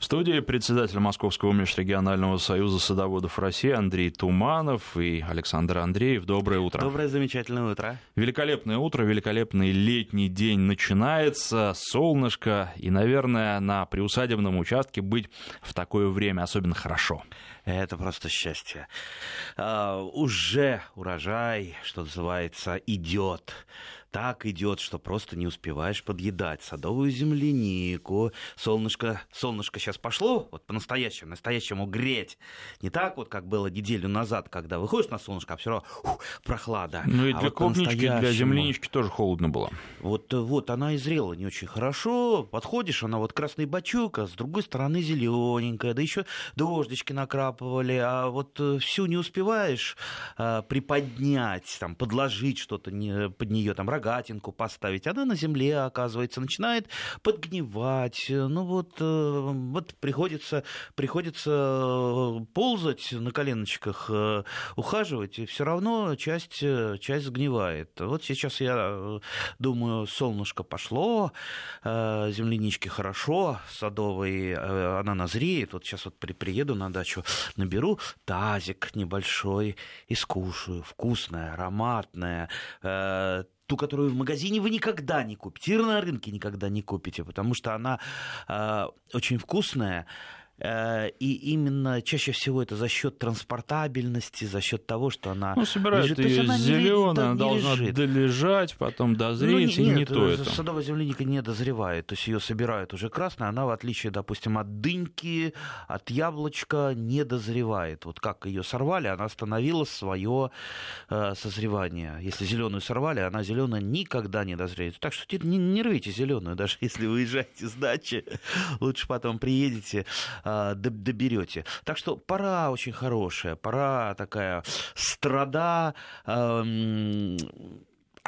В студии председатель Московского межрегионального союза садоводов России Андрей Туманов и Александр Андреев. Доброе утро. Доброе замечательное утро. Великолепное утро, великолепный летний день начинается, солнышко, и, наверное, на приусадебном участке быть в такое время особенно хорошо. Это просто счастье. А, уже урожай, что называется, идет так идет, что просто не успеваешь подъедать. Садовую землянику, солнышко, солнышко сейчас пошло, вот по-настоящему, настоящему греть. Не так вот, как было неделю назад, когда выходишь на солнышко, а все равно ух, прохлада. Ну и а для вот клубнички, для землянички тоже холодно было. Вот, вот она и зрела не очень хорошо. Подходишь, она вот красный бачок, а с другой стороны зелененькая, да еще дождички накрапывали, а вот э, всю не успеваешь а, приподнять, там, подложить что-то не, под нее, там, рогатинку поставить, она на земле, оказывается, начинает подгнивать. Ну вот, э, вот приходится, приходится э, ползать на коленочках, э, ухаживать, и все равно часть, часть сгнивает. Вот сейчас я думаю, солнышко пошло, землянички хорошо, садовые, она назреет. Вот сейчас вот при, приеду на дачу, наберу тазик небольшой и скушаю. Вкусное, ароматное, ту, которую в магазине вы никогда не купите, и на рынке никогда не купите, потому что она э, очень вкусная, и именно чаще всего это за счет транспортабельности, за счет того, что она ну, собирают лежит. ее зеленая, она должна лежит. долежать, потом дозреть, ну, нет, и не то это. Садовая земляника не дозревает, то есть ее собирают уже красной, она в отличие, допустим, от дыньки, от яблочка не дозревает. Вот как ее сорвали, она остановила свое э, созревание. Если зеленую сорвали, она зеленая никогда не дозреет. Так что не, не рвите зеленую, даже если выезжаете с дачи, лучше потом приедете доберете. Так что пора очень хорошая, пора такая страда,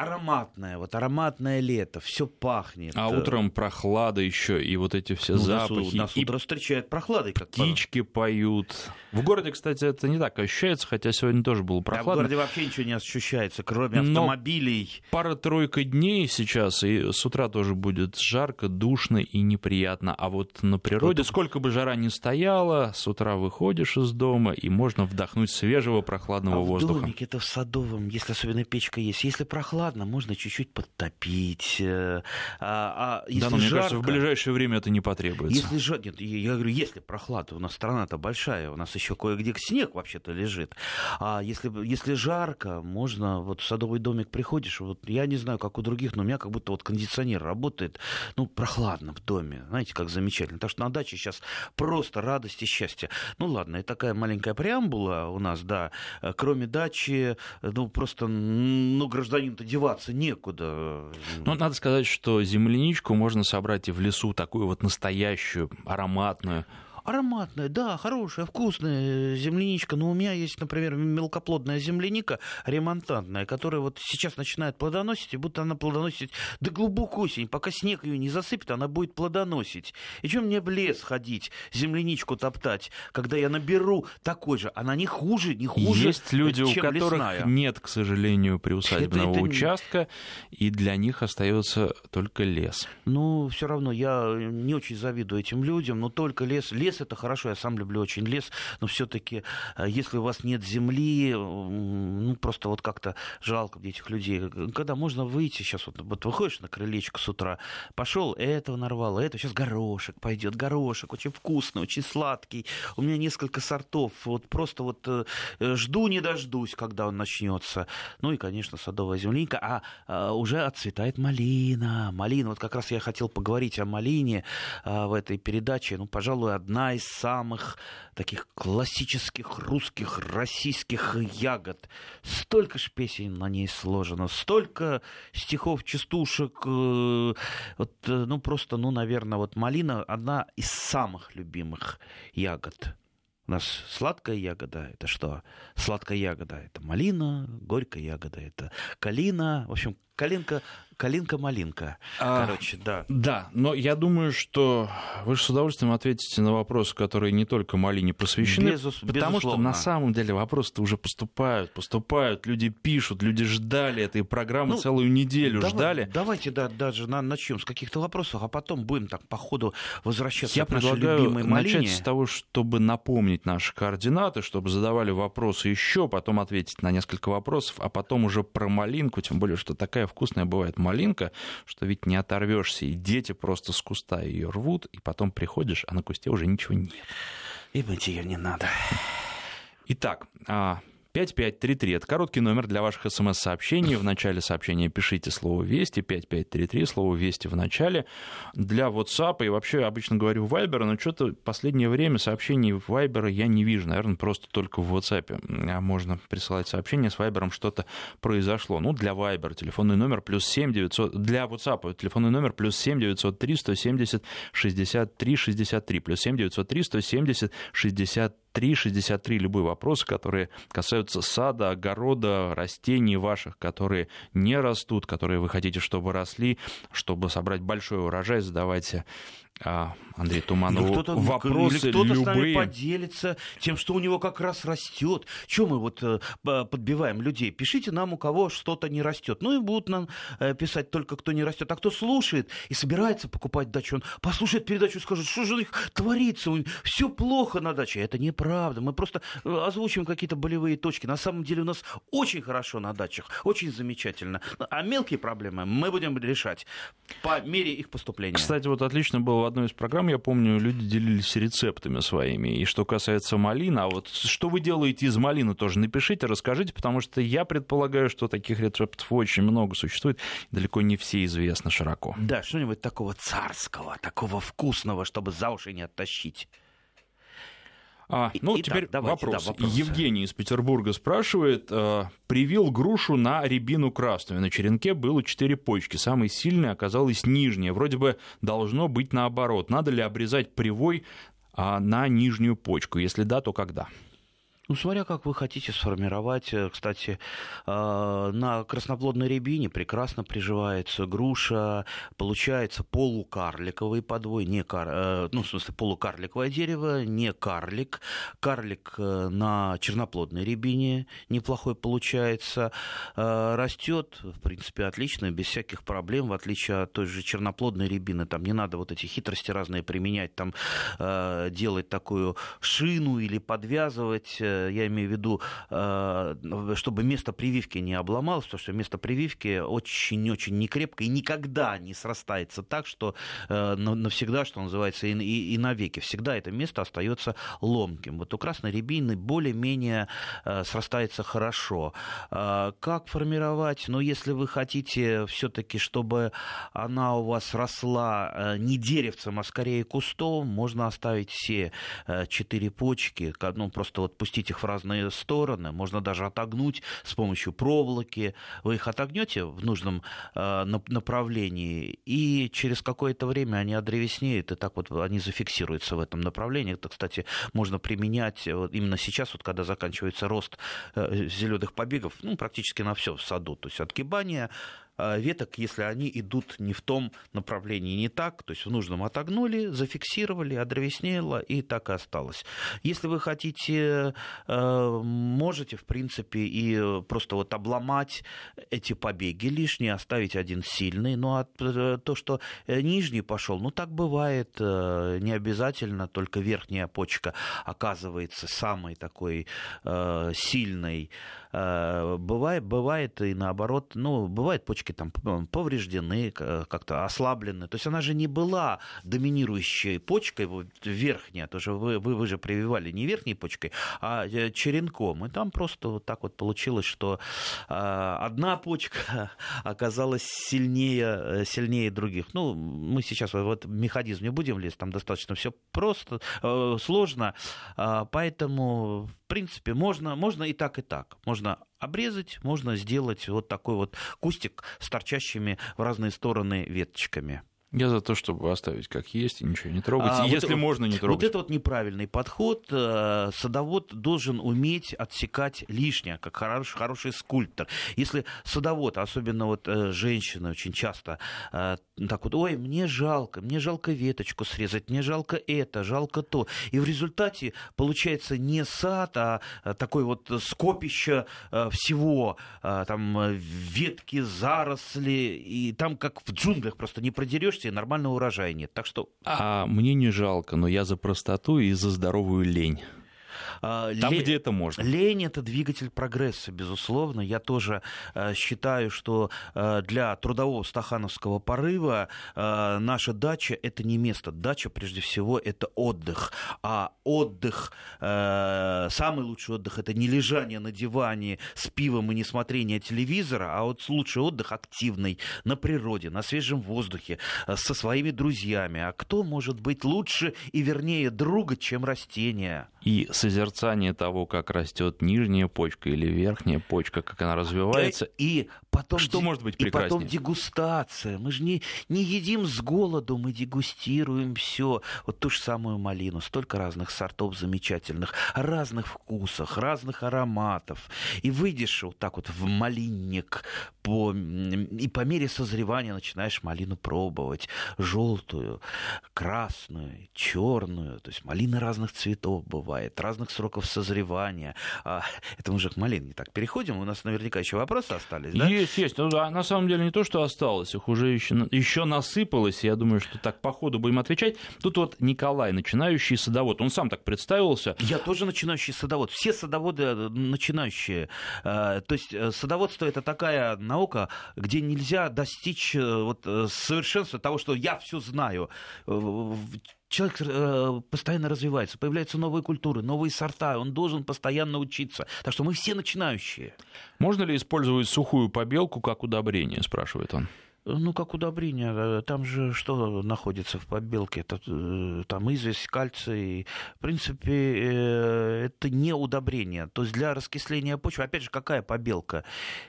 ароматное, вот ароматное лето, все пахнет. А утром прохлада еще, и вот эти все ну, запахи. Нас, нас и утро встречает прохладой. Как птички пора. поют. В городе, кстати, это не так ощущается, хотя сегодня тоже было прохладно. Да, в городе вообще ничего не ощущается, кроме автомобилей. пара-тройка дней сейчас, и с утра тоже будет жарко, душно и неприятно. А вот на природе, вот... сколько бы жара ни стояла, с утра выходишь из дома, и можно вдохнуть свежего прохладного а воздуха. в домике это в садовом, если особенно печка есть. Если прохладно, ладно, можно чуть-чуть подтопить. Э, а, а если да, но жарко, мне кажется, в ближайшее время это не потребуется. Если жарко, нет, я говорю, если прохлада, у нас страна-то большая, у нас еще кое-где снег вообще-то лежит. А если, если жарко, можно, вот в садовый домик приходишь, вот я не знаю, как у других, но у меня как будто вот кондиционер работает, ну, прохладно в доме, знаете, как замечательно. Так что на даче сейчас просто радость и счастье. Ну, ладно, это такая маленькая преамбула у нас, да. Кроме дачи, ну, просто, ну, гражданин-то деваться некуда. Ну, надо сказать, что земляничку можно собрать и в лесу, такую вот настоящую, ароматную. Ароматная, да, хорошая, вкусная земляничка. Но у меня есть, например, мелкоплодная земляника ремонтантная, которая вот сейчас начинает плодоносить, и будто она плодоносит до глубокой осени. Пока снег ее не засыпет, она будет плодоносить. И чем мне в лес ходить, земляничку топтать, когда я наберу такой же? Она не хуже, не хуже, Есть люди, чем у которых лесная. нет, к сожалению, приусадебного это, это... участка, и для них остается только лес. Ну, все равно я не очень завидую этим людям, но только лес. Лес лес это хорошо, я сам люблю очень лес, но все-таки, э, если у вас нет земли, ну, просто вот как-то жалко этих людей. Когда можно выйти, сейчас вот, вот выходишь на крылечко с утра, пошел, этого нарвал, это сейчас горошек пойдет, горошек очень вкусный, очень сладкий. У меня несколько сортов, вот просто вот э, жду не дождусь, когда он начнется. Ну и, конечно, садовая земляника, а, а уже отцветает малина. Малина, вот как раз я хотел поговорить о малине а, в этой передаче. Ну, пожалуй, одна одна из самых таких классических русских, российских ягод. Столько ж песен на ней сложено, столько стихов, частушек. Э, вот, э, ну, просто, ну, наверное, вот малина одна из самых любимых ягод. У нас сладкая ягода это что? Сладкая ягода это малина, горькая ягода это калина. В общем, калинка, Калинка-малинка. А, Короче, да. Да, но я думаю, что вы же с удовольствием ответите на вопросы, которые не только малине посвящены. Безус, потому безусловно. что на самом деле вопросы-то уже поступают, поступают, люди пишут, люди ждали этой программы ну, целую неделю, давай, ждали. Давайте да, даже на, начнем с каких-то вопросов, а потом будем так по ходу возвращаться я к нашей любимой малине. начать с того, чтобы напомнить наши координаты, чтобы задавали вопросы еще, потом ответить на несколько вопросов, а потом уже про малинку, тем более, что такая вкусная бывает малинка, что ведь не оторвешься, и дети просто с куста ее рвут, и потом приходишь, а на кусте уже ничего нет. И мыть ее не надо. Итак, а, 5533 – это короткий номер для ваших смс-сообщений. В начале сообщения пишите слово «Вести», 5533, слово «Вести» в начале. Для WhatsApp и вообще обычно говорю Viber, но что-то последнее время сообщений в Viber я не вижу. Наверное, просто только в WhatsApp а можно присылать сообщение. С Viber что-то произошло. Ну, для Viber телефонный номер плюс 7 900... Для WhatsApp телефонный номер плюс 7 903 170 63 63 плюс 7 903 170 63 363 любые вопросы, которые касаются сада, огорода, растений ваших, которые не растут, которые вы хотите, чтобы росли, чтобы собрать большой урожай, задавайте а, Андрей Туманов кто-то, вопросы кто-то любые. с нами поделится тем, что у него как раз растет. Чем мы вот э, подбиваем людей? Пишите нам, у кого что-то не растет. Ну и будут нам э, писать только кто не растет. А кто слушает и собирается покупать дачу, он послушает передачу и скажет, что же у них творится, все плохо на даче. Это неправда. Мы просто э, озвучим какие-то болевые точки. На самом деле у нас очень хорошо на дачах, очень замечательно. А мелкие проблемы мы будем решать по мере их поступления. Кстати, вот отлично было одной из программ, я помню, люди делились рецептами своими. И что касается малины, а вот что вы делаете из малины, тоже напишите, расскажите, потому что я предполагаю, что таких рецептов очень много существует, далеко не все известны широко. Да, что-нибудь такого царского, такого вкусного, чтобы за уши не оттащить. А, ну, и, теперь давайте, вопрос. Да, Евгений из Петербурга спрашивает. Э, привил грушу на рябину красную. На черенке было четыре почки. Самой сильной оказалась нижняя. Вроде бы должно быть наоборот. Надо ли обрезать привой а, на нижнюю почку? Если да, то когда? Ну, смотря как вы хотите сформировать. Э, кстати, э, на красноплодной рябине прекрасно приживается груша, получается полукарликовый подвой, не кар... Э, ну, в смысле, полукарликовое дерево, не карлик. Карлик на черноплодной рябине неплохой получается. Растет, в принципе, отлично, без всяких проблем, в отличие от той же черноплодной рябины. Там не надо вот эти хитрости разные применять, там делать такую шину или подвязывать я имею в виду, э, чтобы место прививки не обломалось, потому что место прививки очень-очень некрепко и никогда не срастается так, что э, навсегда, что называется, и, и, и навеки. Всегда это место остается ломким. Вот у красной рябины более-менее э, срастается хорошо. Как формировать? Ну, если вы хотите все-таки, чтобы она у вас росла не деревцем, а скорее кустом, можно оставить все четыре почки, ну, просто вот пустить пустить их в разные стороны, можно даже отогнуть с помощью проволоки. Вы их отогнете в нужном э, направлении, и через какое-то время они одревеснеют, и так вот они зафиксируются в этом направлении. Это, кстати, можно применять вот именно сейчас, вот когда заканчивается рост э, зеленых побегов, ну, практически на все в саду. То есть отгибание веток, если они идут не в том направлении, не так, то есть в нужном отогнули, зафиксировали, одревеснело и так и осталось. Если вы хотите, э, можете, в принципе, и просто вот обломать эти побеги лишние, оставить один сильный, но от, э, то, что э, нижний пошел, ну так бывает, не обязательно, только верхняя почка оказывается самой такой сильной. Бывает, бывает и наоборот, ну, бывает почки там повреждены, как-то ослаблены. То есть она же не была доминирующей почкой, вот, верхняя, тоже вы, вы, вы же прививали не верхней почкой, а э, черенком. И там просто вот так вот получилось, что э, одна почка оказалась сильнее, э, сильнее других. Ну, мы сейчас в этот механизм не будем лезть, там достаточно все просто, э, сложно, э, поэтому, принципе, можно, можно и так, и так. Можно обрезать, можно сделать вот такой вот кустик с торчащими в разные стороны веточками. Я за то, чтобы оставить как есть и ничего не трогать. А, если вот, можно, не трогать. Вот это вот неправильный подход. Э, садовод должен уметь отсекать лишнее, как хороший, хороший скульптор. Если садовод, особенно вот э, женщины очень часто э, так вот, ой, мне жалко, мне жалко веточку срезать, мне жалко это, жалко то. И в результате получается не сад, а такой вот скопище всего, там ветки, заросли, и там как в джунглях просто не продерешься и нормального урожая нет. Так что... А мне не жалко, но я за простоту и за здоровую лень. А, Там, Лень, где это можно. Лень – это двигатель прогресса, безусловно. Я тоже э, считаю, что э, для трудового стахановского порыва э, наша дача – это не место. Дача, прежде всего, это отдых. А отдых, самый лучший отдых – это не лежание на диване с пивом и не смотрение телевизора, а вот лучший отдых активный, на природе, на свежем воздухе, со своими друзьями. А кто может быть лучше и вернее друга, чем растение? И созерцание того, как растет нижняя почка или верхняя почка, как она развивается. И потом, что ди... может быть прекраснее? И потом дегустация. Мы же не, не едим с голоду, мы дегустируем все. Вот ту же самую малину. Столько разных сортов замечательных, разных вкусах, разных ароматов. И выйдешь вот так вот в малинник, по... и по мере созревания начинаешь малину пробовать. Желтую, красную, черную. То есть малины разных цветов бывает, разных сроков созревания. А, это мы уже к малине так переходим. У нас наверняка еще вопросы остались, да? Есть, есть. Ну, а на самом деле не то, что осталось, их уже еще, еще насыпалось. Я думаю, что так по ходу будем отвечать. Тут вот Николай, начинающий садовод, он сам так представился. Я тоже начинающий садовод. Все садоводы э, начинающие. Э, то есть э, садоводство это такая наука, где нельзя достичь вот совершенства того, что я все знаю человек э, постоянно развивается, появляются новые культуры, новые сорта, он должен постоянно учиться. Так что мы все начинающие. Можно ли использовать сухую побелку как удобрение, спрашивает он? Ну, как удобрение. Э, там же что находится в побелке? Это, э, там известь, кальций. В принципе, это не удобрение. То есть для раскисления почвы, опять же, какая побелка?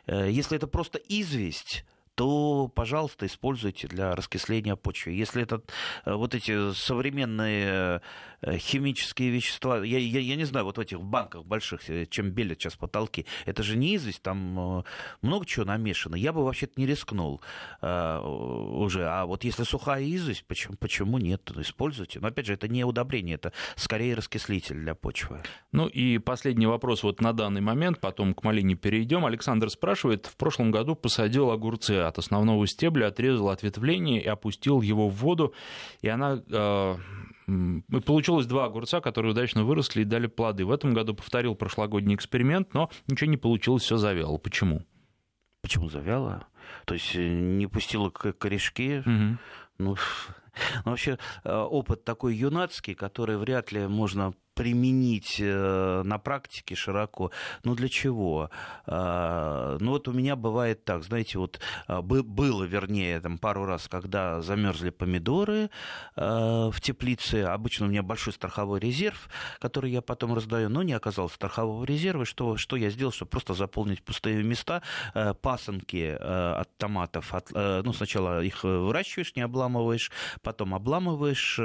Если это просто известь, то, пожалуйста, используйте для раскисления почвы. Если это э, вот эти современные э, химические вещества, я, я, я не знаю, вот в этих банках больших, э, чем белят сейчас потолки, это же не известь, там много чего намешано. Я бы вообще-то не рискнул э, уже. А вот если сухая известь, почему, почему нет? Используйте. Но опять же, это не удобрение, это скорее раскислитель для почвы. Ну и последний вопрос вот на данный момент, потом к малине перейдем. Александр спрашивает, в прошлом году посадил огурцы от основного стебля, отрезал ответвление и опустил его в воду, и она э, Получилось два огурца, которые удачно выросли и дали плоды. В этом году повторил прошлогодний эксперимент, но ничего не получилось, все завяло. Почему? Почему завяло? То есть э, не пустила корешки? Угу. Ну, ну, вообще э, опыт такой юнацкий, который вряд ли можно применить э, на практике широко. Ну для чего? А, ну вот у меня бывает так, знаете, вот а, было, вернее, там пару раз, когда замерзли помидоры а, в теплице. Обычно у меня большой страховой резерв, который я потом раздаю, но не оказалось страхового резерва. Что, что я сделал, чтобы просто заполнить пустые места, пасынки от томатов, от, ну сначала их выращиваешь, не обламываешь, потом обламываешь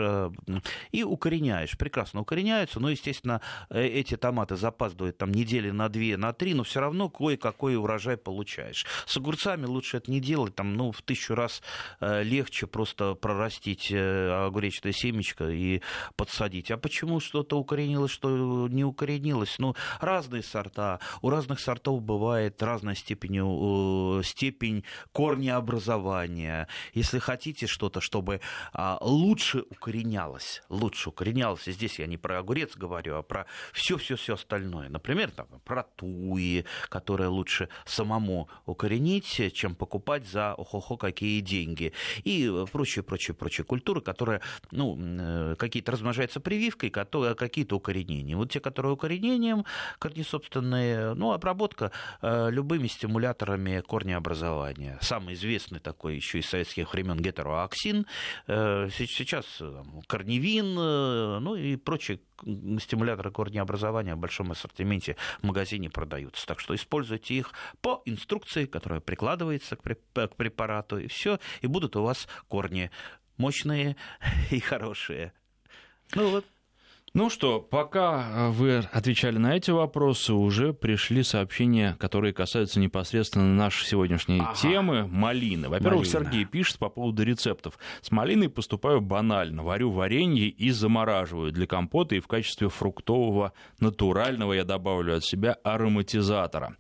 и укореняешь. Прекрасно укореняются но, естественно, э, эти томаты запаздывают там недели на две, на три, но все равно кое-какой урожай получаешь. С огурцами лучше это не делать, там, ну, в тысячу раз э, легче просто прорастить э, огуречное семечко и подсадить. А почему что-то укоренилось, что не укоренилось? Ну, разные сорта, у разных сортов бывает разная степень, степень корнеобразования. Если хотите что-то, чтобы а, лучше укоренялось, лучше укоренялось, и здесь я не про огурец, огурец говорю, а про все-все-все остальное. Например, там, про туи, которые лучше самому укоренить, чем покупать за охо-хо какие деньги. И прочие, прочие, прочие культуры, которые, ну, э, какие-то размножаются прививкой, какие-то укоренением. Вот те, которые укоренением, корнесобственные, ну, обработка э, любыми стимуляторами корнеобразования. Самый известный такой еще из советских времен гетероаксин, э, сейчас корневин, ну и прочие стимуляторы корнеобразования в большом ассортименте в магазине продаются. Так что используйте их по инструкции, которая прикладывается к препарату, и все, и будут у вас корни мощные и хорошие. Ну вот. Ну что, пока вы отвечали на эти вопросы, уже пришли сообщения, которые касаются непосредственно нашей сегодняшней ага. темы малины. Во-первых, Малина. Сергей пишет по поводу рецептов. С малиной поступаю банально. Варю варенье и замораживаю для компота и в качестве фруктового натурального я добавлю от себя ароматизатора.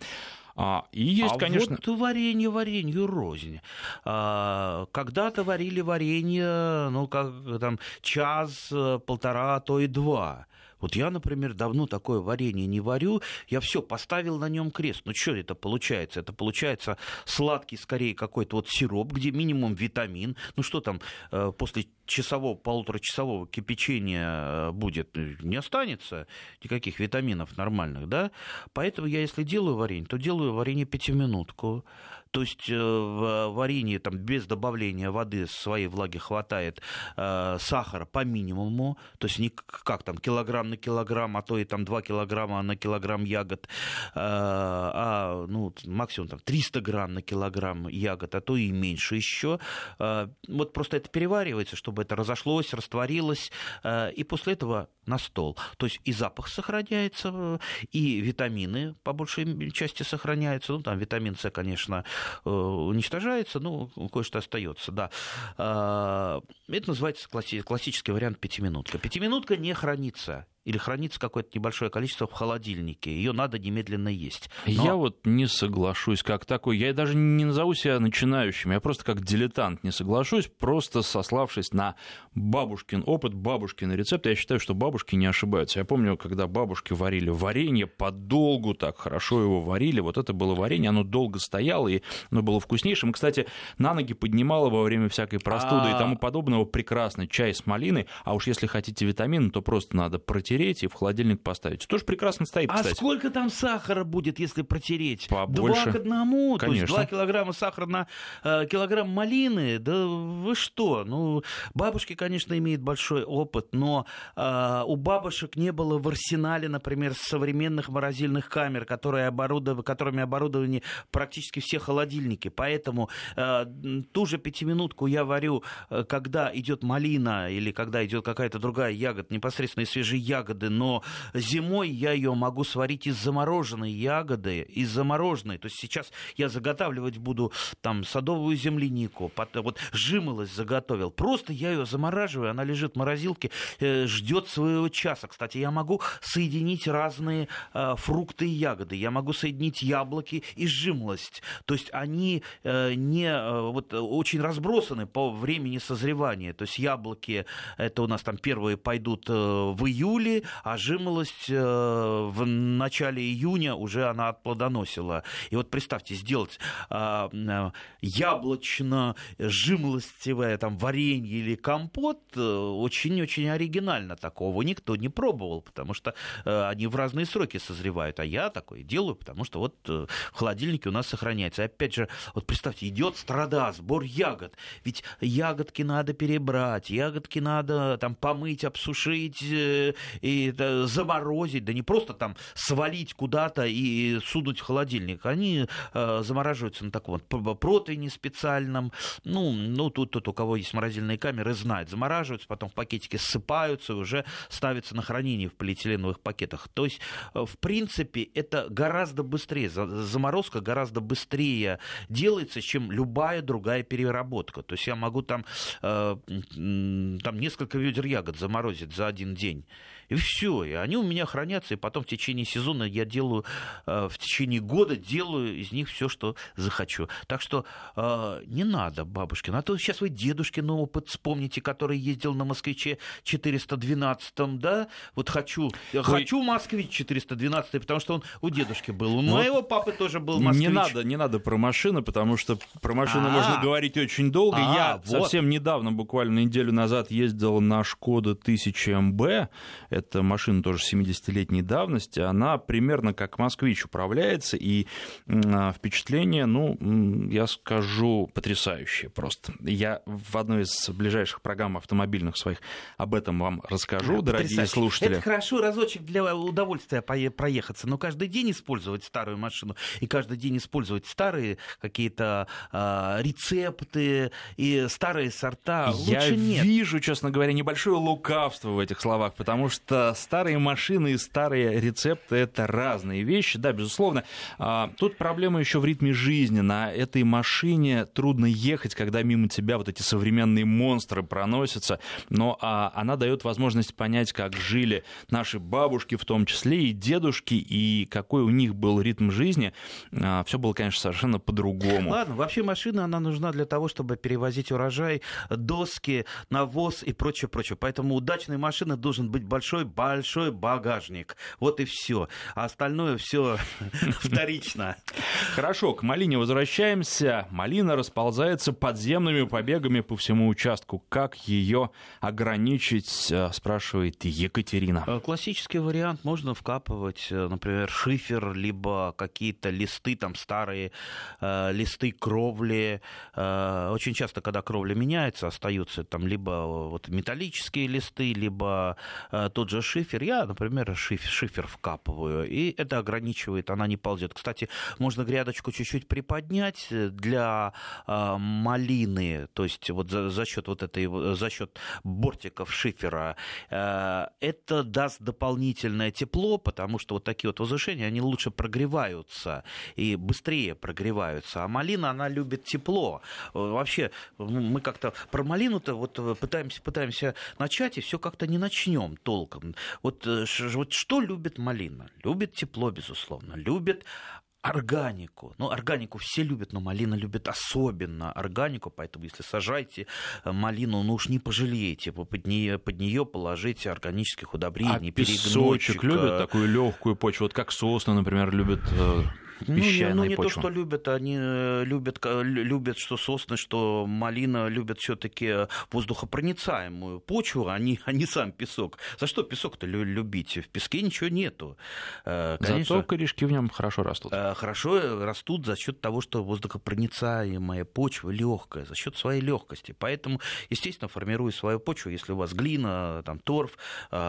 А, и есть, а конечно... вот варенье варенью рознь. А, когда-то варили варенье, ну, как там, час, полтора, а то и два. Вот я, например, давно такое варенье не варю, я все поставил на нем крест. Ну что это получается? Это получается сладкий, скорее, какой-то вот сироп, где минимум витамин. Ну что там э, после часового, полуторачасового кипячения э, будет, не останется никаких витаминов нормальных, да? Поэтому я, если делаю варенье, то делаю варенье пятиминутку. То есть э, в варенье там, без добавления воды своей влаги хватает э, сахара по минимуму, то есть не как там килограмм на килограмм, а то и там 2 килограмма на килограмм ягод, э, а ну, максимум там 300 грамм на килограмм ягод, а то и меньше еще. Вот просто это переваривается, чтобы это разошлось, растворилось, и после этого на стол. То есть и запах сохраняется, и витамины по большей части сохраняются. Ну, там витамин С, конечно, уничтожается, но кое-что остается, да. А, это называется классический вариант пятиминутка. Пятиминутка не хранится или хранится какое-то небольшое количество в холодильнике. Ее надо немедленно есть. Но... Я вот не соглашусь как такой. Я даже не назову себя начинающим. Я просто как дилетант не соглашусь, просто сославшись на бабушкин опыт, бабушкин рецепт. Я считаю, что бабушки не ошибаются. Я помню, когда бабушки варили варенье, подолгу так хорошо его варили. Вот это было варенье, оно долго стояло, и оно было вкуснейшим. Кстати, на ноги поднимало во время всякой простуды и а. тому подобного прекрасный чай с малиной. А уж если хотите витамины, то просто надо протереть протереть и в холодильник поставить. Тоже прекрасно стоит, а кстати. А сколько там сахара будет, если протереть? Побольше. Два к одному? Конечно. То есть 2 килограмма сахара на э, килограмм малины? Да вы что? Ну, бабушки, конечно, имеют большой опыт, но э, у бабушек не было в арсенале, например, современных морозильных камер, которые оборудов... которыми оборудованы практически все холодильники. Поэтому э, ту же пятиминутку я варю, э, когда идет малина или когда идет какая-то другая ягода, непосредственно из свежей ягоды, ягоды, но зимой я ее могу сварить из замороженной ягоды, из замороженной. То есть сейчас я заготавливать буду там садовую землянику, вот жимолость заготовил. Просто я ее замораживаю, она лежит в морозилке, э, ждет своего часа. Кстати, я могу соединить разные э, фрукты и ягоды. Я могу соединить яблоки и жимолость. То есть они э, не вот, очень разбросаны по времени созревания. То есть яблоки, это у нас там первые пойдут в июле, а жимолость э, в начале июня уже она отплодоносила. И вот представьте, сделать а, э, яблочно-жимолостевое там варенье или компот э, очень-очень оригинально. Такого никто не пробовал, потому что они в разные сроки созревают. А я такое делаю, потому что вот в холодильнике у нас сохраняется. И опять же, вот представьте, идет страда, сбор ягод. Ведь ягодки надо перебрать, ягодки надо там помыть, обсушить, и заморозить, да не просто там свалить куда-то и сунуть в холодильник. Они э, замораживаются на таком вот протеине специальном. Ну, ну тут, тут у кого есть морозильные камеры, знает. Замораживаются, потом в пакетике ссыпаются и уже ставятся на хранение в полиэтиленовых пакетах. То есть, э, в принципе, это гораздо быстрее. Заморозка гораздо быстрее делается, чем любая другая переработка. То есть я могу там, э, там несколько ведер ягод заморозить за один день. И все. И они у меня хранятся, и потом в течение сезона я делаю, э, в течение года делаю из них все, что захочу. Так что э, не надо, бабушкин. А то сейчас вы дедушкин опыт вспомните, который ездил на москвиче 412, да? Вот хочу, Ой. хочу москвич 412, потому что он у дедушки был. У ну, моего папы тоже был москвич. Не надо, не надо про машины, потому что про машины А-а-а. можно говорить очень долго. А-а-а, я вот. совсем недавно, буквально неделю назад, ездил на Шкода 1000 МБ это машина тоже 70-летней давности, она примерно как «Москвич» управляется, и а, впечатление, ну, я скажу, потрясающее просто. Я в одной из ближайших программ автомобильных своих об этом вам расскажу, да, дорогие слушатели. Это хорошо разочек для удовольствия проехаться, но каждый день использовать старую машину и каждый день использовать старые какие-то э, рецепты и старые сорта я лучше нет. вижу, честно говоря, небольшое лукавство в этих словах, потому что старые машины и старые рецепты это разные вещи, да, безусловно. А, тут проблема еще в ритме жизни. На этой машине трудно ехать, когда мимо тебя вот эти современные монстры проносятся, но а, она дает возможность понять, как жили наши бабушки в том числе и дедушки, и какой у них был ритм жизни. А, Все было, конечно, совершенно по-другому. Ладно, вообще машина, она нужна для того, чтобы перевозить урожай, доски, навоз и прочее, прочее. Поэтому удачной машины должен быть большой-большой багажник. Вот и все. А остальное все вторично. Хорошо, к малине возвращаемся. Малина расползается подземными побегами по всему участку. Как ее ограничить, э, спрашивает Екатерина. Э, классический вариант можно вкапывать, э, например, шифер, либо какие-то листы, там старые э, листы кровли. Э, очень часто, когда кровля меняется, остаются там либо вот металлические листы, либо э, тот же шифер. Я, например, шифер, шифер вкапываю, и это ограничивает, она не ползет. Кстати, можно грядочку чуть-чуть приподнять для э, малины, то есть вот за, за счет вот этой, за счет бортиков шифера, э, это даст дополнительное тепло, потому что вот такие вот возвышения, они лучше прогреваются и быстрее прогреваются. А малина, она любит тепло. Вообще, мы как-то про малину-то вот пытаемся, пытаемся начать, и все как-то не начнем толком. Вот, вот что любит малина? Любит тепло, безусловно. Любит органику. Ну, органику все любят, но малина любит особенно органику, поэтому если сажаете э, малину, ну уж не пожалеете, под нее, под нее положите органических удобрений, а песочек любят такую легкую почву, вот как сосны, например, любят э, песчаной ну, ну, не почвы. то, что любят, они э, любят, любят что сосны, что малина, любят все таки воздухопроницаемую почву, а не, а не сам песок. За что песок-то любить? В песке ничего нету. Э, конечно, Зато корешки в нем хорошо растут. Э, хорошо растут за счет того, что воздухопроницаемая почва легкая, за счет своей легкости. Поэтому, естественно, формируя свою почву, если у вас глина, там, торф,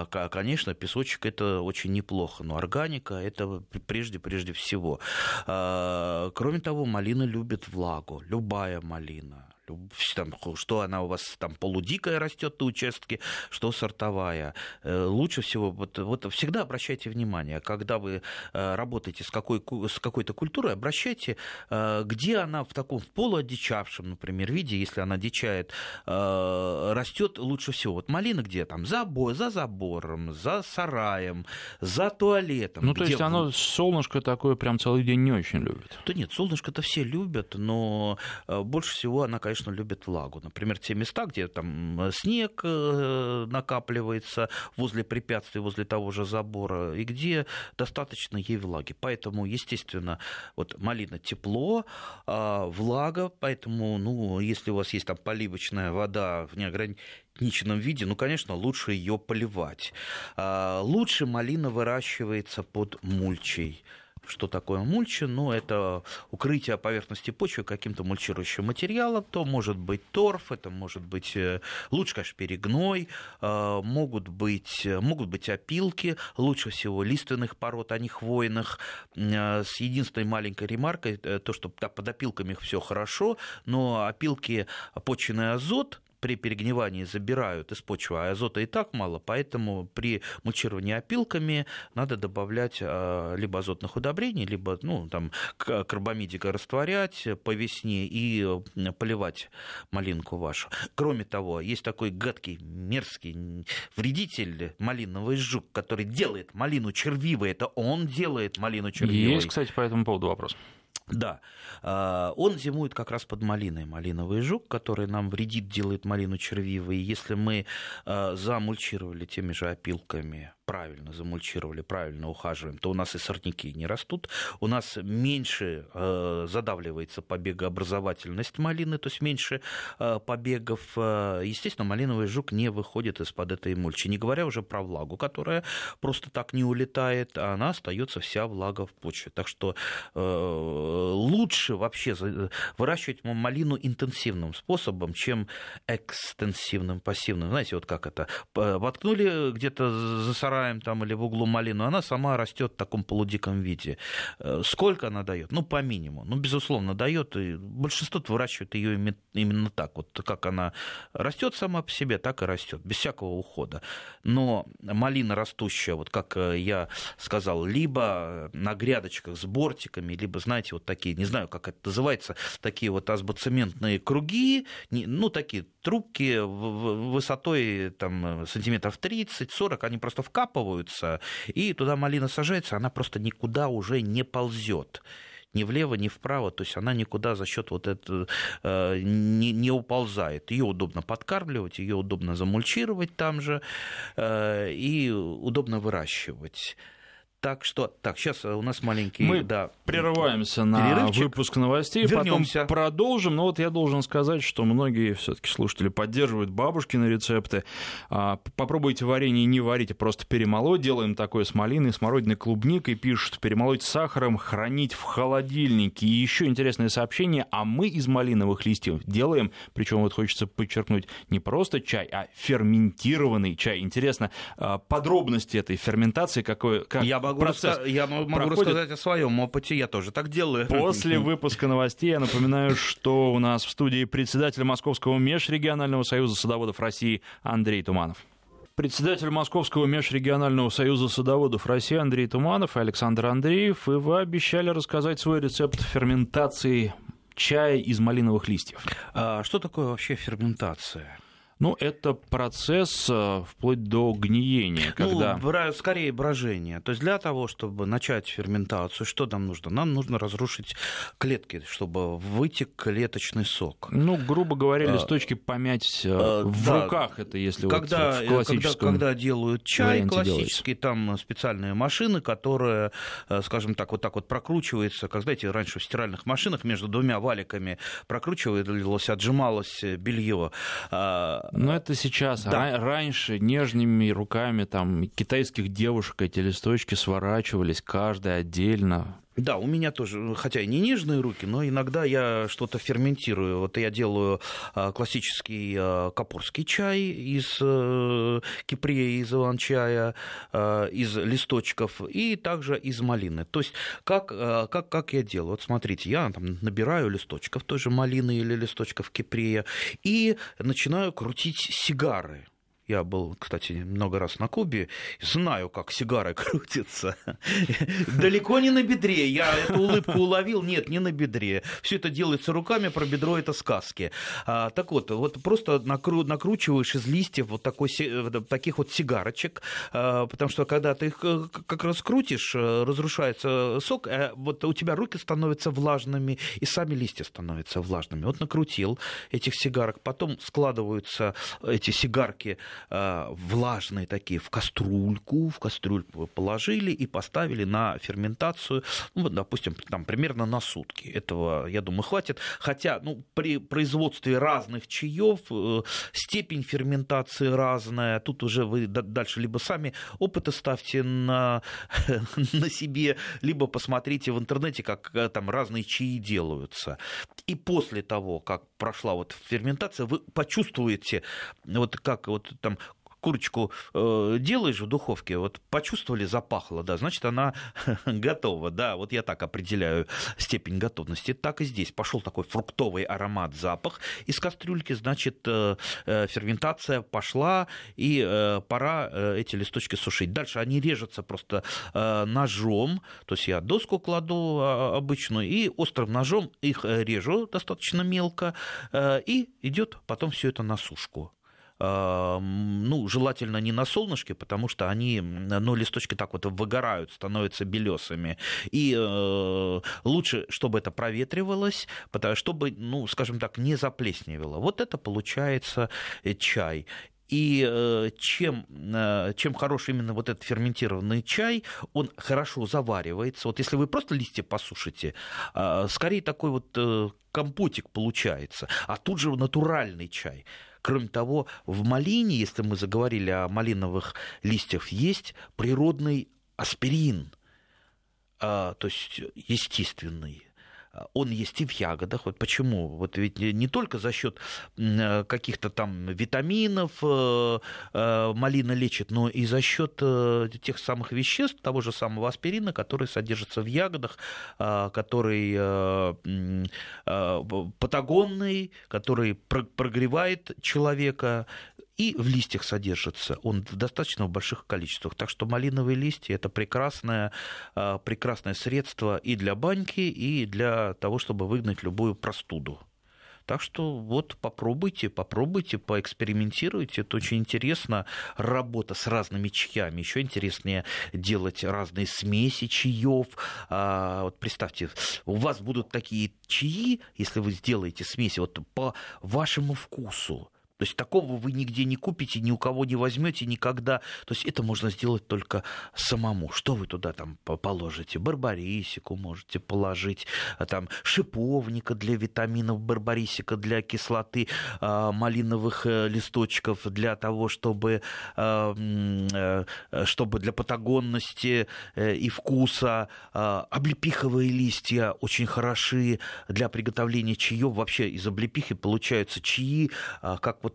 конечно, песочек это очень неплохо, но органика это прежде, прежде всего. А, кроме того, малина любит влагу, любая малина там, что она у вас там полудикая растет на участке, что сортовая. Э, лучше всего, вот, вот всегда обращайте внимание, когда вы э, работаете с, какой, с какой-то культурой, обращайте, э, где она в таком в полуодичавшем, например, виде, если она дичает, растет лучше всего. Вот малина где там? За, за забором, за сараем, за туалетом. Ну, то есть оно солнышко такое прям целый день не очень любит. Да нет, солнышко-то все любят, но больше всего она, конечно, конечно, любит влагу. Например, те места, где там э, снег э, накапливается возле препятствий, возле того же забора, и где достаточно ей влаги. Поэтому, естественно, вот малина тепло, а влага, поэтому, ну, если у вас есть там поливочная вода в неограниченном виде, ну, конечно, лучше ее поливать. А, лучше малина выращивается под мульчей. Что такое мульча? Ну, это укрытие поверхности почвы каким-то мульчирующим материалом. То может быть торф, это может быть э, лучше, конечно, перегной, э, могут быть, могут быть опилки, лучше всего лиственных пород, а не хвойных, э, с единственной маленькой ремаркой, то, что под опилками все хорошо, но опилки почвенный азот, при перегнивании забирают из почвы, а азота и так мало, поэтому при мульчировании опилками надо добавлять а, либо азотных удобрений, либо ну, там, карбамидика растворять по весне и поливать малинку вашу. Кроме того, есть такой гадкий, мерзкий вредитель малиновый жук, который делает малину червивой. Это он делает малину червивой. Есть, кстати, по этому поводу вопрос. Да, а, он зимует как раз под малиной, малиновый жук, который нам вредит, делает малину червивой. Если мы а, замульчировали теми же опилками правильно замульчировали, правильно ухаживаем, то у нас и сорняки не растут, у нас меньше э, задавливается побегообразовательность малины, то есть меньше э, побегов. Э, естественно, малиновый жук не выходит из-под этой мульчи, не говоря уже про влагу, которая просто так не улетает, а она остается вся влага в почве. Так что э, лучше вообще выращивать малину интенсивным способом, чем экстенсивным, пассивным. Знаете, вот как это? Воткнули где-то за сараем там или в углу малину, она сама растет в таком полудиком виде. Э, сколько она дает? Ну, по минимуму. Ну, безусловно, дает. И большинство выращивает ее именно так. Вот как она растет сама по себе, так и растет, без всякого ухода. Но малина растущая, вот как э, я сказал, либо на грядочках с бортиками, либо, знаете, вот такие, не знаю, как это называется, такие вот азбоцементные круги, ну, такие трубки высотой там, сантиметров 30-40, они просто вкапываются, и туда малина сажается, она просто никуда уже не ползет ни влево, ни вправо, то есть она никуда за счет вот этого э, не, не уползает. Ее удобно подкармливать, ее удобно замульчировать там же э, и удобно выращивать. Так что, так, сейчас у нас маленький... Мы да, прерываемся на выпуск новостей, Вернемся. потом продолжим. Но вот я должен сказать, что многие все таки слушатели поддерживают бабушкины рецепты. А, попробуйте варенье не варите, просто перемолоть. Делаем такое с малиной, смородиной, клубникой. Пишут, перемолоть сахаром, хранить в холодильнике. И еще интересное сообщение. А мы из малиновых листьев делаем, причем вот хочется подчеркнуть, не просто чай, а ферментированный чай. Интересно, а, подробности этой ферментации, какой, как я могу процесс раска... Я могу проходит... рассказать о своем опыте, я тоже так делаю. После выпуска новостей я напоминаю, что у нас в студии председатель Московского межрегионального союза садоводов России Андрей Туманов. Председатель Московского межрегионального союза садоводов России Андрей Туманов и Александр Андреев, и вы обещали рассказать свой рецепт ферментации чая из малиновых листьев. А что такое вообще ферментация? Ну, это процесс э, вплоть до гниения, ну, когда... Ну, скорее брожение. То есть для того, чтобы начать ферментацию, что нам нужно? Нам нужно разрушить клетки, чтобы вытек клеточный сок. Ну, грубо говоря, а, листочки помять а, в да. руках, это если когда, вот в классическом когда, когда делают чай классический, делается. там специальные машины, которые, скажем так, вот так вот прокручивается, как, знаете, раньше в стиральных машинах между двумя валиками прокручивалось, отжималось белье а, но это сейчас. Да. Раньше нежными руками там китайских девушек эти листочки сворачивались, каждый отдельно. Да, у меня тоже, хотя и не нежные руки, но иногда я что-то ферментирую. Вот я делаю а, классический а, капурский чай из э, кипрея, из иван-чая, из листочков и также из малины. То есть как, как, как я делаю? Вот смотрите, я там набираю листочков той же малины или листочков кипрея и начинаю крутить сигары. Я был, кстати, много раз на Кубе, знаю, как сигары крутятся. Далеко не на бедре. Я эту улыбку уловил. Нет, не на бедре. Все это делается руками, про бедро это сказки. А, так вот, вот просто накру, накручиваешь из листьев вот такой, таких вот сигарочек, а, потому что когда ты их э, как раз крутишь, э, разрушается сок, а вот у тебя руки становятся влажными, и сами листья становятся влажными. Вот накрутил этих сигарок, потом складываются эти сигарки влажные такие в кастрюльку, в кастрюльку положили и поставили на ферментацию, ну, допустим, там примерно на сутки. Этого, я думаю, хватит. Хотя, ну, при производстве разных чаев э, степень ферментации разная. Тут уже вы дальше либо сами опыты ставьте на, на себе, либо посмотрите в интернете, как э, там разные чаи делаются. И после того, как прошла вот ферментация, вы почувствуете, вот как вот там курочку э, делаешь в духовке, вот почувствовали, запахло, да, значит, она готова, да, вот я так определяю степень готовности. Так и здесь пошел такой фруктовый аромат, запах из кастрюльки, значит, э, э, ферментация пошла, и пора эти листочки сушить. Дальше они режутся просто ножом, то есть я доску кладу а, обычную, и острым ножом их режу достаточно мелко, и идет потом все это на сушку ну, желательно не на солнышке, потому что они, ну, листочки так вот выгорают, становятся белесыми. И э, лучше, чтобы это проветривалось, чтобы, ну, скажем так, не заплесневело. Вот это получается э, чай. И э, чем, чем хорош именно вот этот ферментированный чай, он хорошо заваривается. Вот если вы просто листья посушите, э, скорее такой вот компотик получается. А тут же натуральный чай. Кроме того, в малине, если мы заговорили о малиновых листьях, есть природный аспирин, то есть естественный он есть и в ягодах. Вот почему? Вот ведь не только за счет э, каких-то там витаминов э, э, малина лечит, но и за счет тех самых веществ, того же самого аспирина, который содержится в ягодах, который патагонный, который прогревает человека, и в листьях содержится он в достаточно больших количествах. Так что малиновые листья это прекрасное, а, прекрасное средство и для баньки, и для того, чтобы выгнать любую простуду. Так что вот попробуйте, попробуйте, поэкспериментируйте. Это очень интересно. Работа с разными чаями. Еще интереснее делать разные смеси чаев. А, вот представьте, у вас будут такие чаи, если вы сделаете смеси вот по вашему вкусу то есть такого вы нигде не купите, ни у кого не возьмете никогда. То есть это можно сделать только самому. Что вы туда там положите? Барбарисику можете положить, а там шиповника для витаминов, барбарисика для кислоты, а, малиновых э, листочков для того, чтобы, а, э, чтобы для патагонности э, и вкуса. Облепиховые листья очень хороши для приготовления чаев. Вообще из облепихи получаются чаи, как вот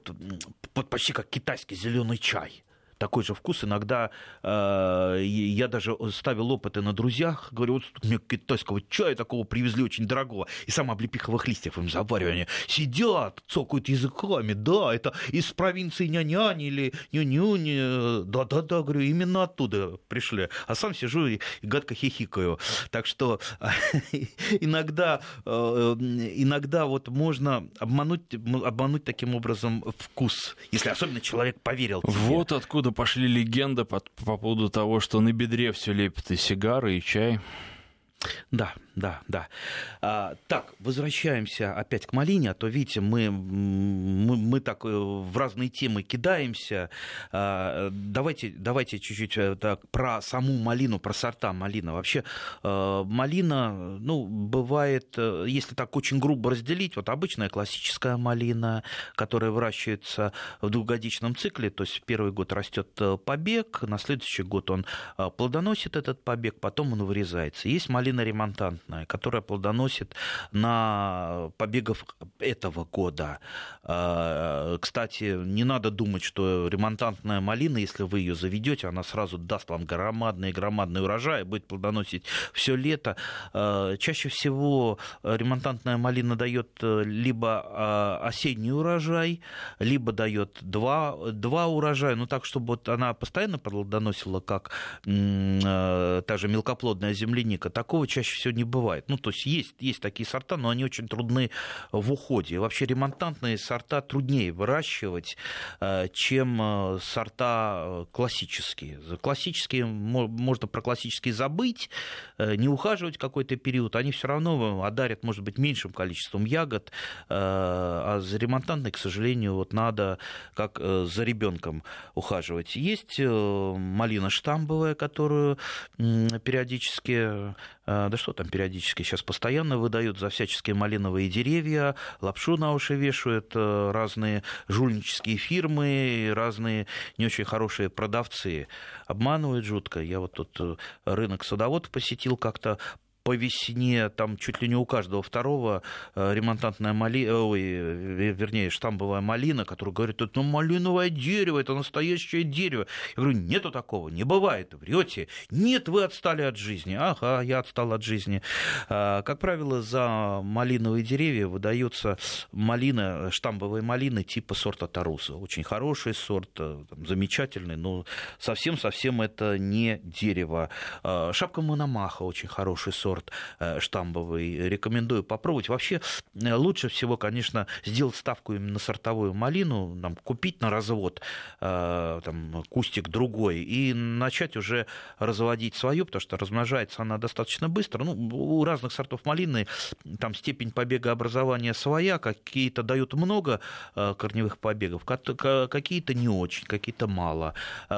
вот почти как китайский зеленый чай такой же вкус. Иногда э, я даже ставил опыты на друзьях, говорю, вот мне китайского чая такого привезли очень дорогого, и сам облепиховых листьев им заваривание. Сидят, цокают языками, да, это из провинции нянянь или ню-ню, да-да-да, говорю, именно оттуда пришли. А сам сижу и гадко хихикаю. Так что иногда, э, иногда вот можно обмануть, обмануть таким образом вкус, если особенно человек поверил тебе. Вот откуда пошли легенды по, по поводу того, что на бедре все лепит и сигары, и чай. Да, да, да. А, так, возвращаемся опять к малине, а то, видите, мы, мы, мы так э, в разные темы кидаемся. А, давайте, давайте чуть-чуть э, так, про саму малину, про сорта малины. Вообще, а, малина, ну, бывает, если так очень грубо разделить, вот обычная классическая малина, которая выращивается в двухгодичном цикле, то есть первый год растет побег, на следующий год он плодоносит этот побег, потом он вырезается. Есть малина ремонтант плодоносная, которая плодоносит на побегов этого года. А, кстати, не надо думать, что ремонтантная малина, если вы ее заведете, она сразу даст вам громадный громадный урожай, будет плодоносить все лето. А, чаще всего ремонтантная малина дает э, либо а, осенний урожай, либо дает два, два урожая, ну так, чтобы вот она постоянно плодоносила, как э, та же мелкоплодная земляника. Такого чаще всего не бывает. Ну, то есть есть, есть такие сорта, но они очень трудны в уходе. Вообще ремонтантные сорта труднее выращивать, э, чем э, сорта э, классические. Классические, можно про классические забыть, не ухаживать какой-то период, они все равно одарят, может быть, меньшим количеством ягод, а за ремонтантной, к сожалению, вот надо как за ребенком ухаживать. Есть малина штамбовая, которую периодически, да что там периодически, периодически сейчас постоянно выдают за всяческие малиновые деревья, лапшу на уши вешают э, разные жульнические фирмы, разные не очень хорошие продавцы. Обманывают жутко. Я вот тут э, рынок садовод посетил как-то по весне там чуть ли не у каждого второго э, ремонтантная малина, ой, вернее, штамбовая малина, которая говорит, это ну, малиновое дерево, это настоящее дерево. Я говорю, нету такого, не бывает, врете. Нет, вы отстали от жизни. Ага, я отстал от жизни. А, как правило, за малиновые деревья выдается малина, штамбовые малины типа сорта Таруса. Очень хороший сорт, э, там, замечательный, но совсем-совсем это не дерево. А, шапка Мономаха очень хороший сорт сорт штамбовый, рекомендую попробовать. Вообще лучше всего, конечно, сделать ставку именно на сортовую малину, там, купить на развод там, кустик другой и начать уже разводить свою, потому что размножается она достаточно быстро. Ну, у разных сортов малины там степень побега образования своя, какие-то дают много корневых побегов, какие-то не очень, какие-то мало.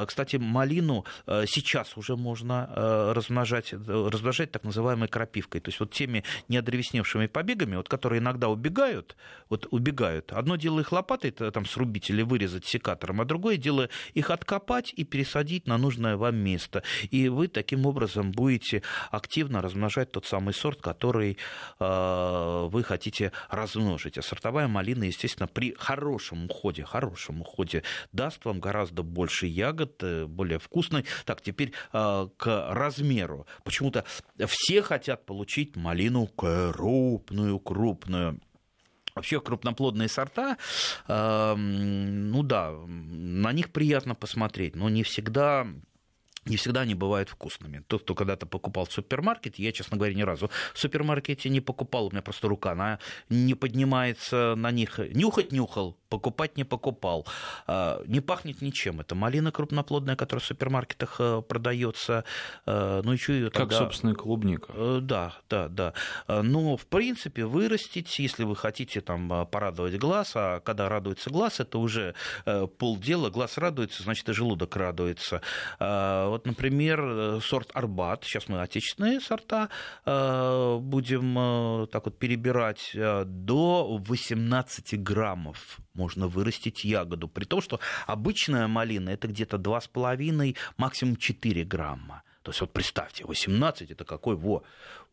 Кстати, малину сейчас уже можно размножать, размножать так называемой крапивкой. То есть вот теми неодревесневшими побегами, вот, которые иногда убегают, вот убегают. Одно дело их лопатой там срубить или вырезать секатором, а другое дело их откопать и пересадить на нужное вам место. И вы таким образом будете активно размножать тот самый сорт, который э, вы хотите размножить. А сортовая малина, естественно, при хорошем уходе, хорошем уходе даст вам гораздо больше ягод, э, более вкусной. Так, теперь э, к размеру. Почему-то все хотят получить малину крупную, крупную. Вообще крупноплодные сорта, э, ну да, на них приятно посмотреть, но не всегда не всегда они бывают вкусными. Тот, кто когда-то покупал в супермаркете, я, честно говоря, ни разу в супермаркете не покупал, у меня просто рука, она не поднимается на них. Нюхать нюхал, покупать не покупал. А, не пахнет ничем. Это малина крупноплодная, которая в супермаркетах э, продается. Э, ну, еще ее тогда... Как, собственно, клубника. Э, да, да, да. Но, в принципе, вырастить, если вы хотите там порадовать глаз, а когда радуется глаз, это уже полдела. Глаз радуется, значит, и желудок радуется. Вот, например, сорт Арбат. Сейчас мы отечественные сорта будем так вот перебирать до 18 граммов можно вырастить ягоду. При том, что обычная малина это где-то 2,5, максимум 4 грамма. То есть вот представьте, 18 это какой, во,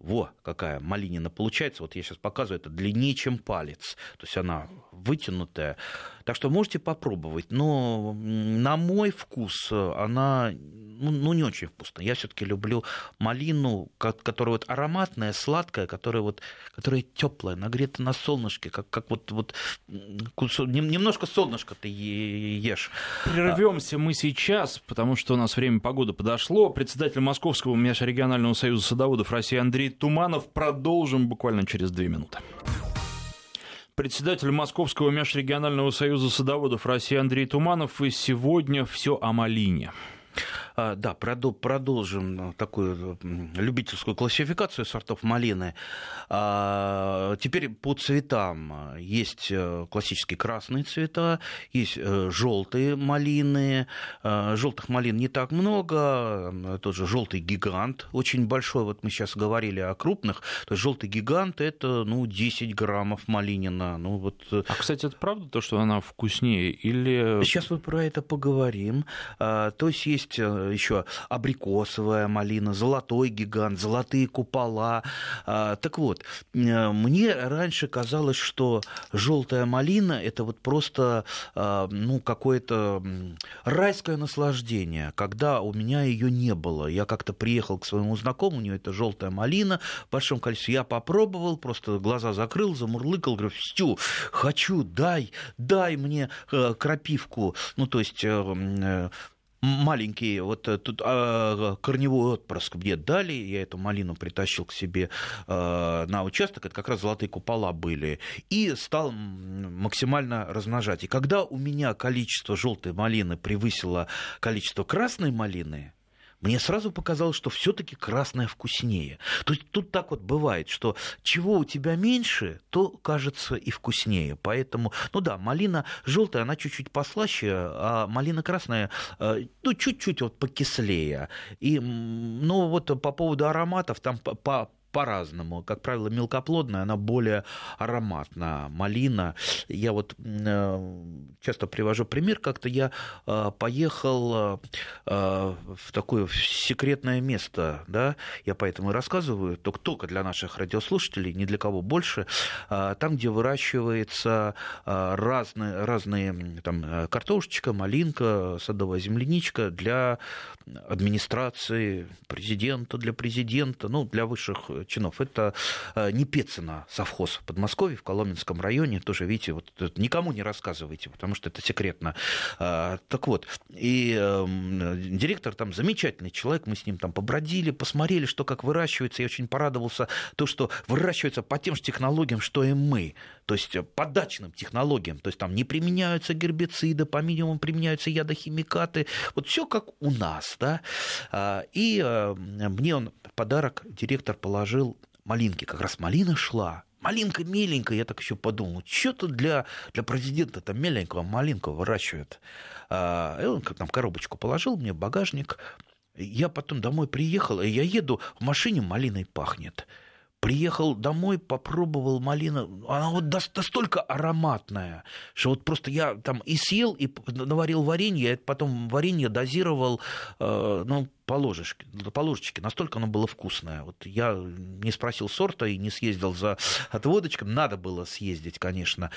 во, какая малинина получается. Вот я сейчас показываю, это длиннее, чем палец. То есть она вытянутая. Так что можете попробовать. Но на мой вкус она ну, ну не очень вкусная. Я все-таки люблю малину, которая вот ароматная, сладкая, которая вот которая теплая, нагрета на солнышке, как, как вот, вот немножко солнышко ты ешь. Прервемся мы сейчас, потому что у нас время погоды подошло. Председатель Московского межрегионального союза садоводов России Андрей Туманов. Продолжим буквально через две минуты. Председатель Московского межрегионального союза садоводов России Андрей Туманов. И сегодня все о малине. А, да, продолжим такую любительскую классификацию сортов малины. А, теперь по цветам. Есть э, классические красные цвета, есть э, желтые малины. А, Желтых малин не так много. Тот же желтый гигант очень большой. Вот мы сейчас говорили о крупных. То есть желтый гигант это ну, 10 граммов малинина. Ну, вот... Э, а, кстати, это правда то, что она вкуснее? Или... Сейчас мы про это поговорим. То есть есть еще абрикосовая малина, золотой гигант, золотые купола. А, так вот, э, мне раньше казалось, что желтая малина это вот просто а, ну, какое-то райское наслаждение, когда у меня ее не было. Я как-то приехал к своему знакомому, у него это желтая малина в большом количестве. Я попробовал, просто глаза закрыл, замурлыкал, говорю, Стю, хочу, дай, дай мне э, крапивку. Ну, то есть э, маленький вот э, тут а, корневой отпрыск мне дали, я эту малину притащил к себе а, на участок, это как раз золотые купола были, и стал максимально размножать. И когда у меня количество желтой малины превысило количество красной малины, мне сразу показалось, что все-таки красное вкуснее. То есть тут так вот бывает, что чего у тебя меньше, то кажется и вкуснее. Поэтому, ну да, малина желтая, она чуть-чуть послаще, а малина красная, э, ну, чуть-чуть вот покислее. И, ну, вот по поводу ароматов, там по по-разному. Как правило, мелкоплодная, она более ароматна. Малина. Я вот э, часто привожу пример. Как-то я э, поехал э, в такое секретное место, да, я поэтому и рассказываю, только, для наших радиослушателей, ни для кого больше, там, где выращивается разные, разные там, картошечка, малинка, садовая земляничка для администрации президента, для президента, ну, для высших чинов. Это Непецина совхоз в Подмосковье, в Коломенском районе. Тоже, видите, вот никому не рассказывайте, потому что это секретно. Так вот, и эм, директор там замечательный человек, мы с ним там побродили, посмотрели, что как выращивается. Я очень порадовался то, что выращивается по тем же технологиям, что и мы. То есть по дачным технологиям. То есть там не применяются гербициды, по минимуму применяются ядохимикаты. Вот все как у нас. Да? А, и э, мне он подарок директор положил малинки. Как раз малина шла. Малинка меленькая, я так еще подумал, что тут для, для президента там меленького малинку выращивают. А, и он там коробочку положил мне в багажник. Я потом домой приехал, и я еду, в машине малиной пахнет. Приехал домой, попробовал малину. Она вот настолько ароматная, что вот просто я там и съел, и наварил варенье, я потом варенье дозировал, э, ну, по ложечке, по ложечке. Настолько оно было вкусное. Вот я не спросил сорта и не съездил за отводочком. Надо было съездить, конечно.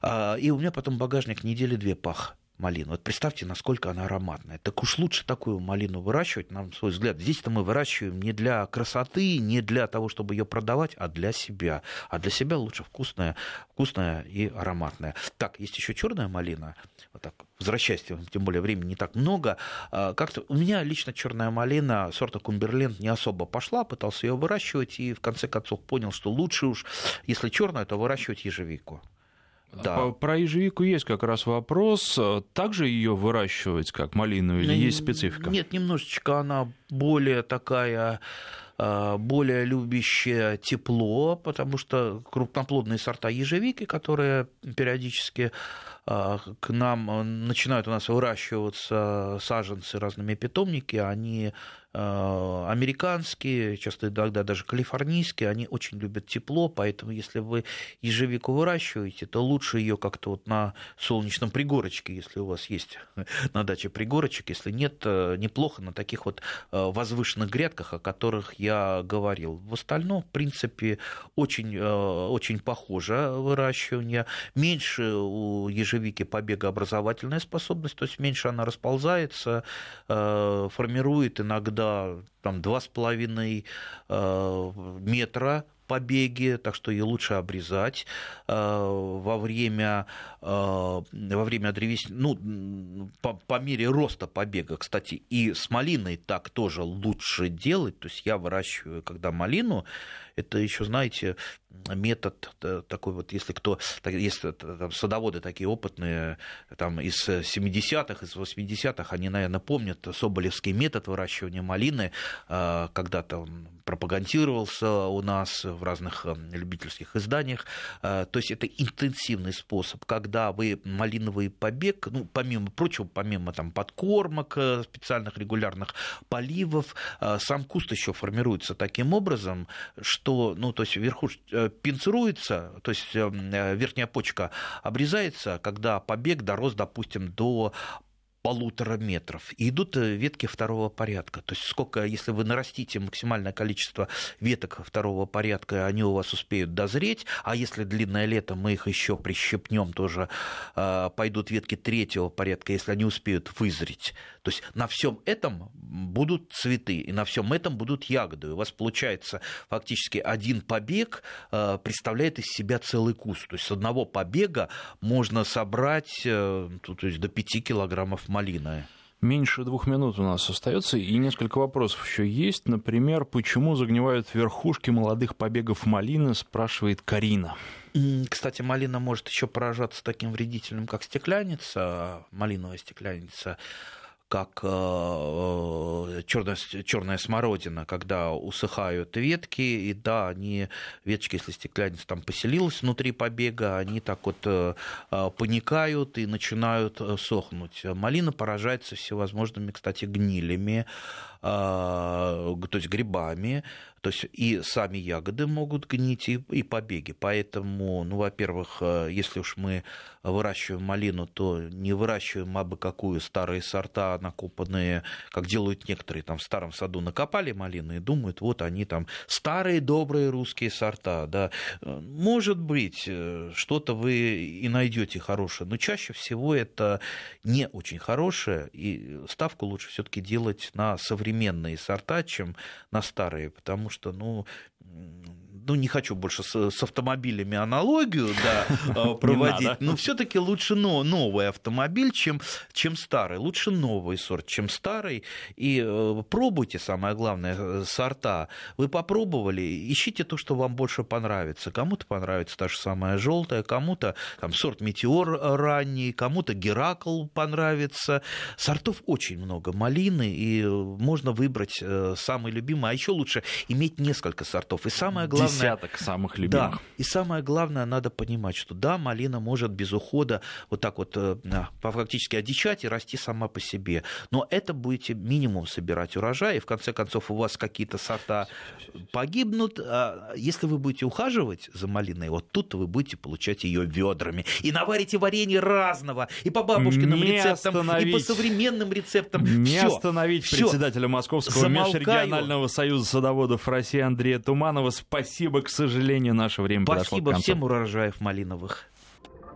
А, и у меня потом багажник недели две пах малину. Вот представьте, насколько она ароматная. Так уж лучше такую малину выращивать, на свой взгляд. Здесь-то мы выращиваем не для красоты, не для того, чтобы ее продавать, а для себя. А для себя лучше вкусная, вкусная и ароматная. Так, есть еще черная малина. Вот так, возвращаясь, тем более времени не так много. А, как-то у меня лично черная малина сорта Кумберленд не особо пошла, пытался ее выращивать и в конце концов понял, что лучше уж, если черная, то выращивать ежевику. Да. Про ежевику есть как раз вопрос. Также ее выращивать как малину или есть специфика? Нет, немножечко она более такая а, более любящая тепло, потому что крупноплодные сорта ежевики, которые периодически а, к нам начинают у нас выращиваться саженцы, разными питомники, они Э, американские, часто иногда даже калифорнийские, они очень любят тепло, поэтому если вы ежевику выращиваете, то лучше ее как-то вот на солнечном пригорочке, если у вас есть на даче пригорочек, если нет, э, неплохо на таких вот э, возвышенных грядках, о которых я говорил. В остальном, в принципе, очень, очень похоже выращивание. Меньше у ежевики побегообразовательная способность, то есть меньше она расползается, формирует иногда до там, 2,5 э, метра побеги, так что ее лучше обрезать э, во время, э, во время древесины, ну, по, по мере роста побега, кстати, и с малиной так тоже лучше делать, то есть я выращиваю, когда малину, это еще, знаете, метод такой вот, если кто, есть там, садоводы такие опытные, там из 70-х, из 80-х, они, наверное, помнят Соболевский метод выращивания малины, а, когда-то он пропагандировался у нас в разных любительских изданиях. То есть это интенсивный способ, когда вы малиновый побег, ну, помимо прочего, помимо там, подкормок, э, специальных регулярных поливов, сам куст еще формируется таким образом, что, ну, то есть верхушка э, пинцируется, то есть эм, э, верхняя почка обрезается, когда побег дорос, допустим, до полутора метров. И идут э, ветки второго порядка. То есть сколько, если вы нарастите максимальное количество веток второго порядка, они у вас успеют дозреть, а если длинное лето, мы их еще прищепнем, тоже э, пойдут ветки третьего порядка, если они успеют вызреть. То есть на всем этом будут цветы, и на всем этом будут ягоды. У вас получается фактически один побег э, представляет из себя целый куст. То есть с одного побега можно собрать то есть до 5 килограммов малина. Меньше двух минут у нас остается, и несколько вопросов еще есть. Например, почему загнивают верхушки молодых побегов малины, спрашивает Карина. Кстати, малина может еще поражаться таким вредителем, как стекляница, малиновая стекляница как э, черная, черная смородина, когда усыхают ветки, и да, они, веточки, если стеклянница там поселилась внутри побега, они так вот э, э, паникают и начинают сохнуть. Малина поражается всевозможными, кстати, гнилями, то есть грибами, то есть и сами ягоды могут гнить, и, и побеги. Поэтому, ну, во-первых, э, если уж мы выращиваем малину, то не выращиваем абы какую старые сорта, накопанные, как делают некоторые, там в старом саду накопали малины и думают, вот они там старые добрые русские сорта. Да. Может быть, э, что-то вы и найдете хорошее, но чаще всего это не очень хорошее, и ставку лучше все-таки делать на современные сорта, чем на старые, потому что, ну, ну, не хочу больше с, с автомобилями аналогию да, а, проводить, но все-таки лучше но, новый автомобиль, чем, чем старый. Лучше новый сорт, чем старый. И э, пробуйте, самое главное, э, сорта. Вы попробовали, ищите то, что вам больше понравится. Кому-то понравится та же самая желтая, кому-то там сорт Метеор ранний, кому-то Геракл понравится. Сортов очень много малины, и можно выбрать э, самый любимый. А еще лучше иметь несколько сортов. И самое главное десяток самых любимых. Да, и самое главное, надо понимать, что да, малина может без ухода вот так вот э, фактически одичать и расти сама по себе, но это будете минимум собирать урожай, и в конце концов у вас какие-то сорта погибнут. А если вы будете ухаживать за малиной, вот тут вы будете получать ее ведрами. И наварите варенье разного, и по бабушкиным не рецептам, остановить, и по современным рецептам. Не всё, остановить всё. председателя Московского Замолкаю. межрегионального союза садоводов России Андрея Туманова. Спасибо спасибо, к сожалению, наше время спасибо всем урожаев малиновых.